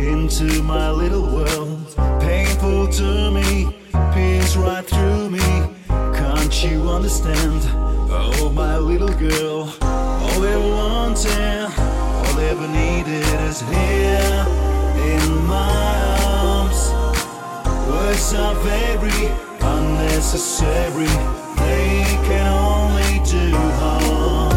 into my little world. Painful to me, pierce right through me. Can't you understand? Oh, my little girl. All they wanted, all ever needed is here in my arms. Words are very unnecessary. They can only do harm.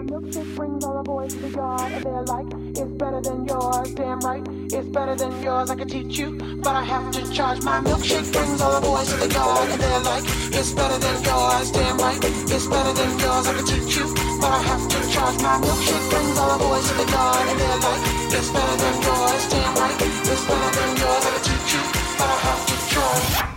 My milkshake brings all the boys to the yard, and they're like, it's better than yours. Damn right, it's better than yours. I can teach you, but I have to charge. My milkshake brings all the boys to the yard, and they're like, it's better than yours. Damn right, it's better than yours. I can teach you, but I have to charge. My milkshake brings all the boys to the yard, and they're like, it's better than yours. Damn right, it's better than yours. I can teach you, but I have to charge.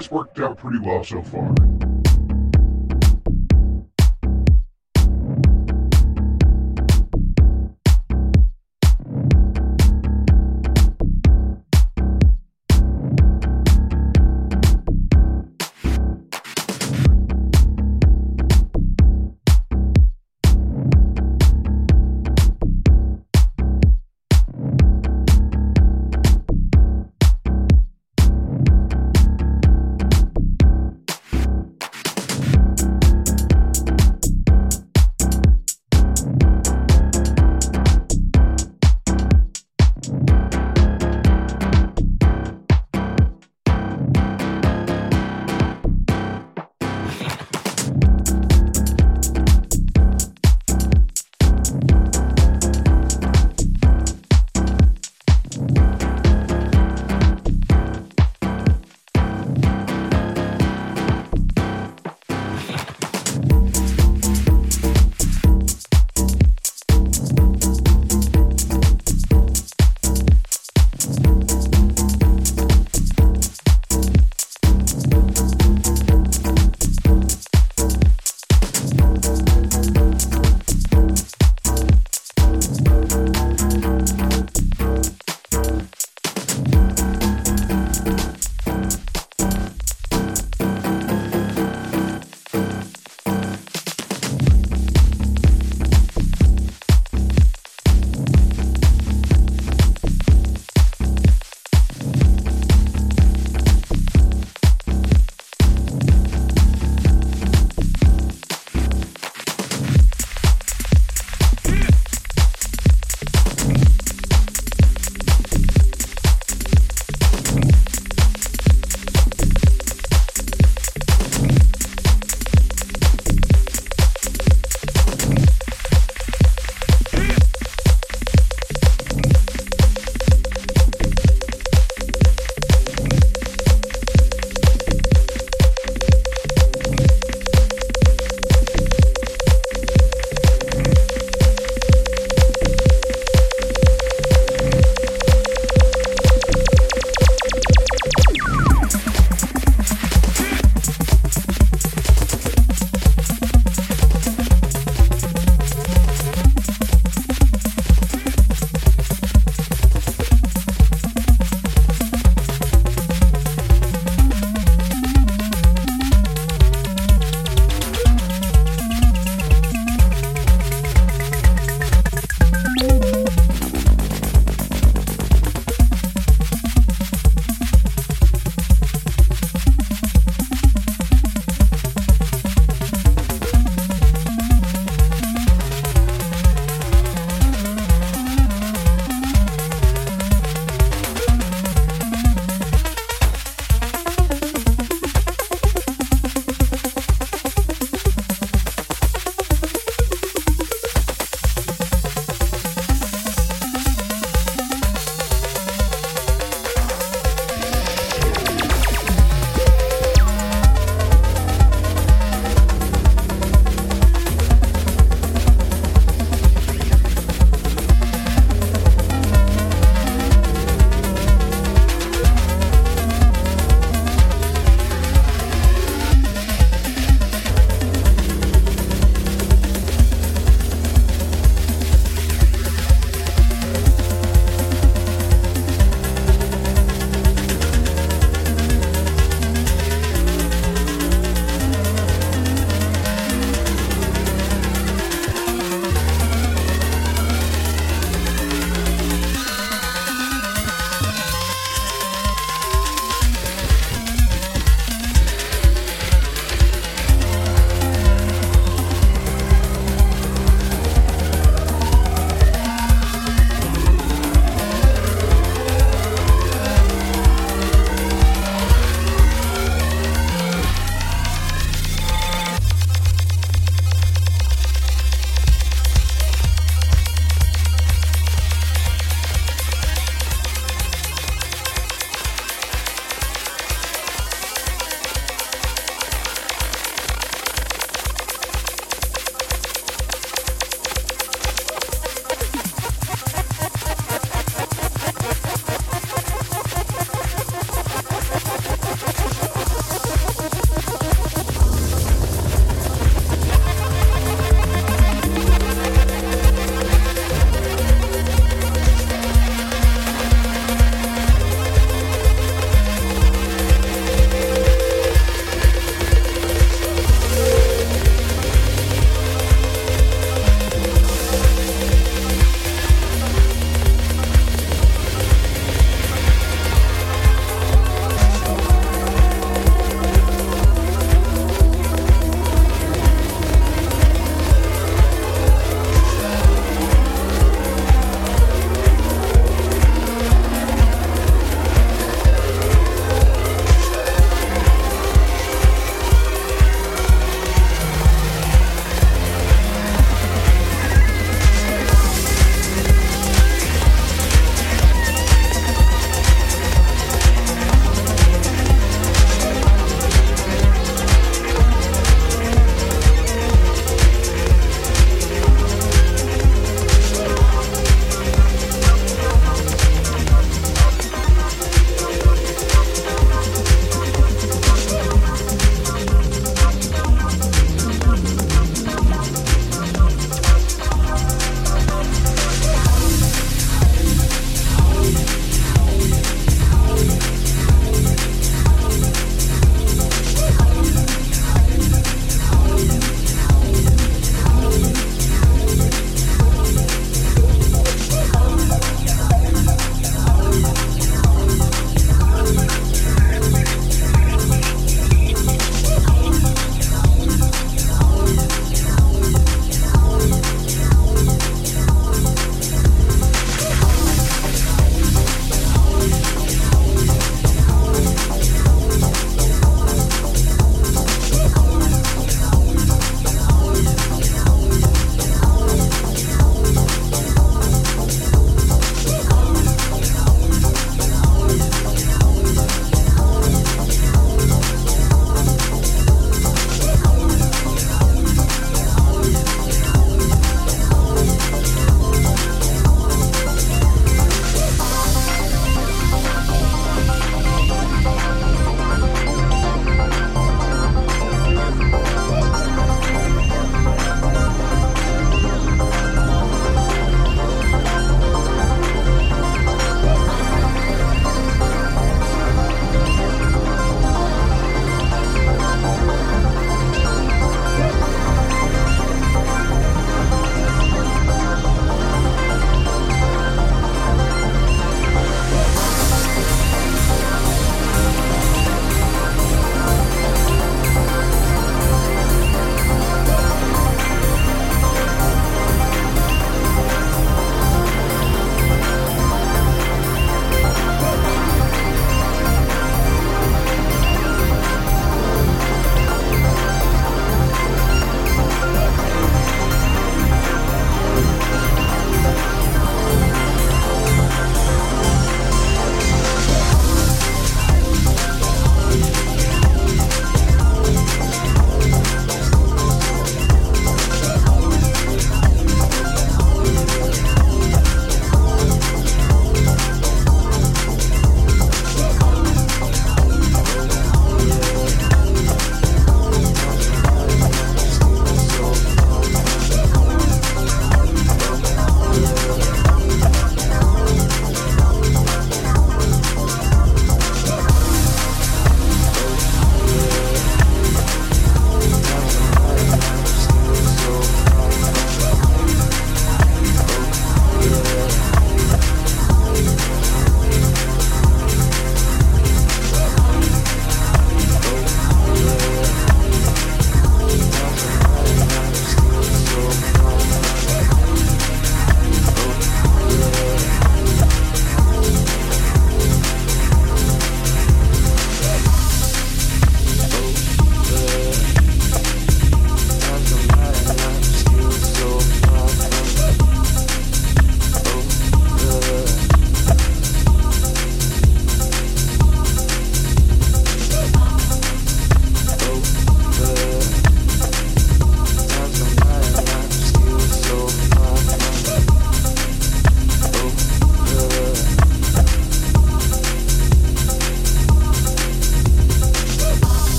It's worked out pretty well so far.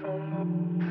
from up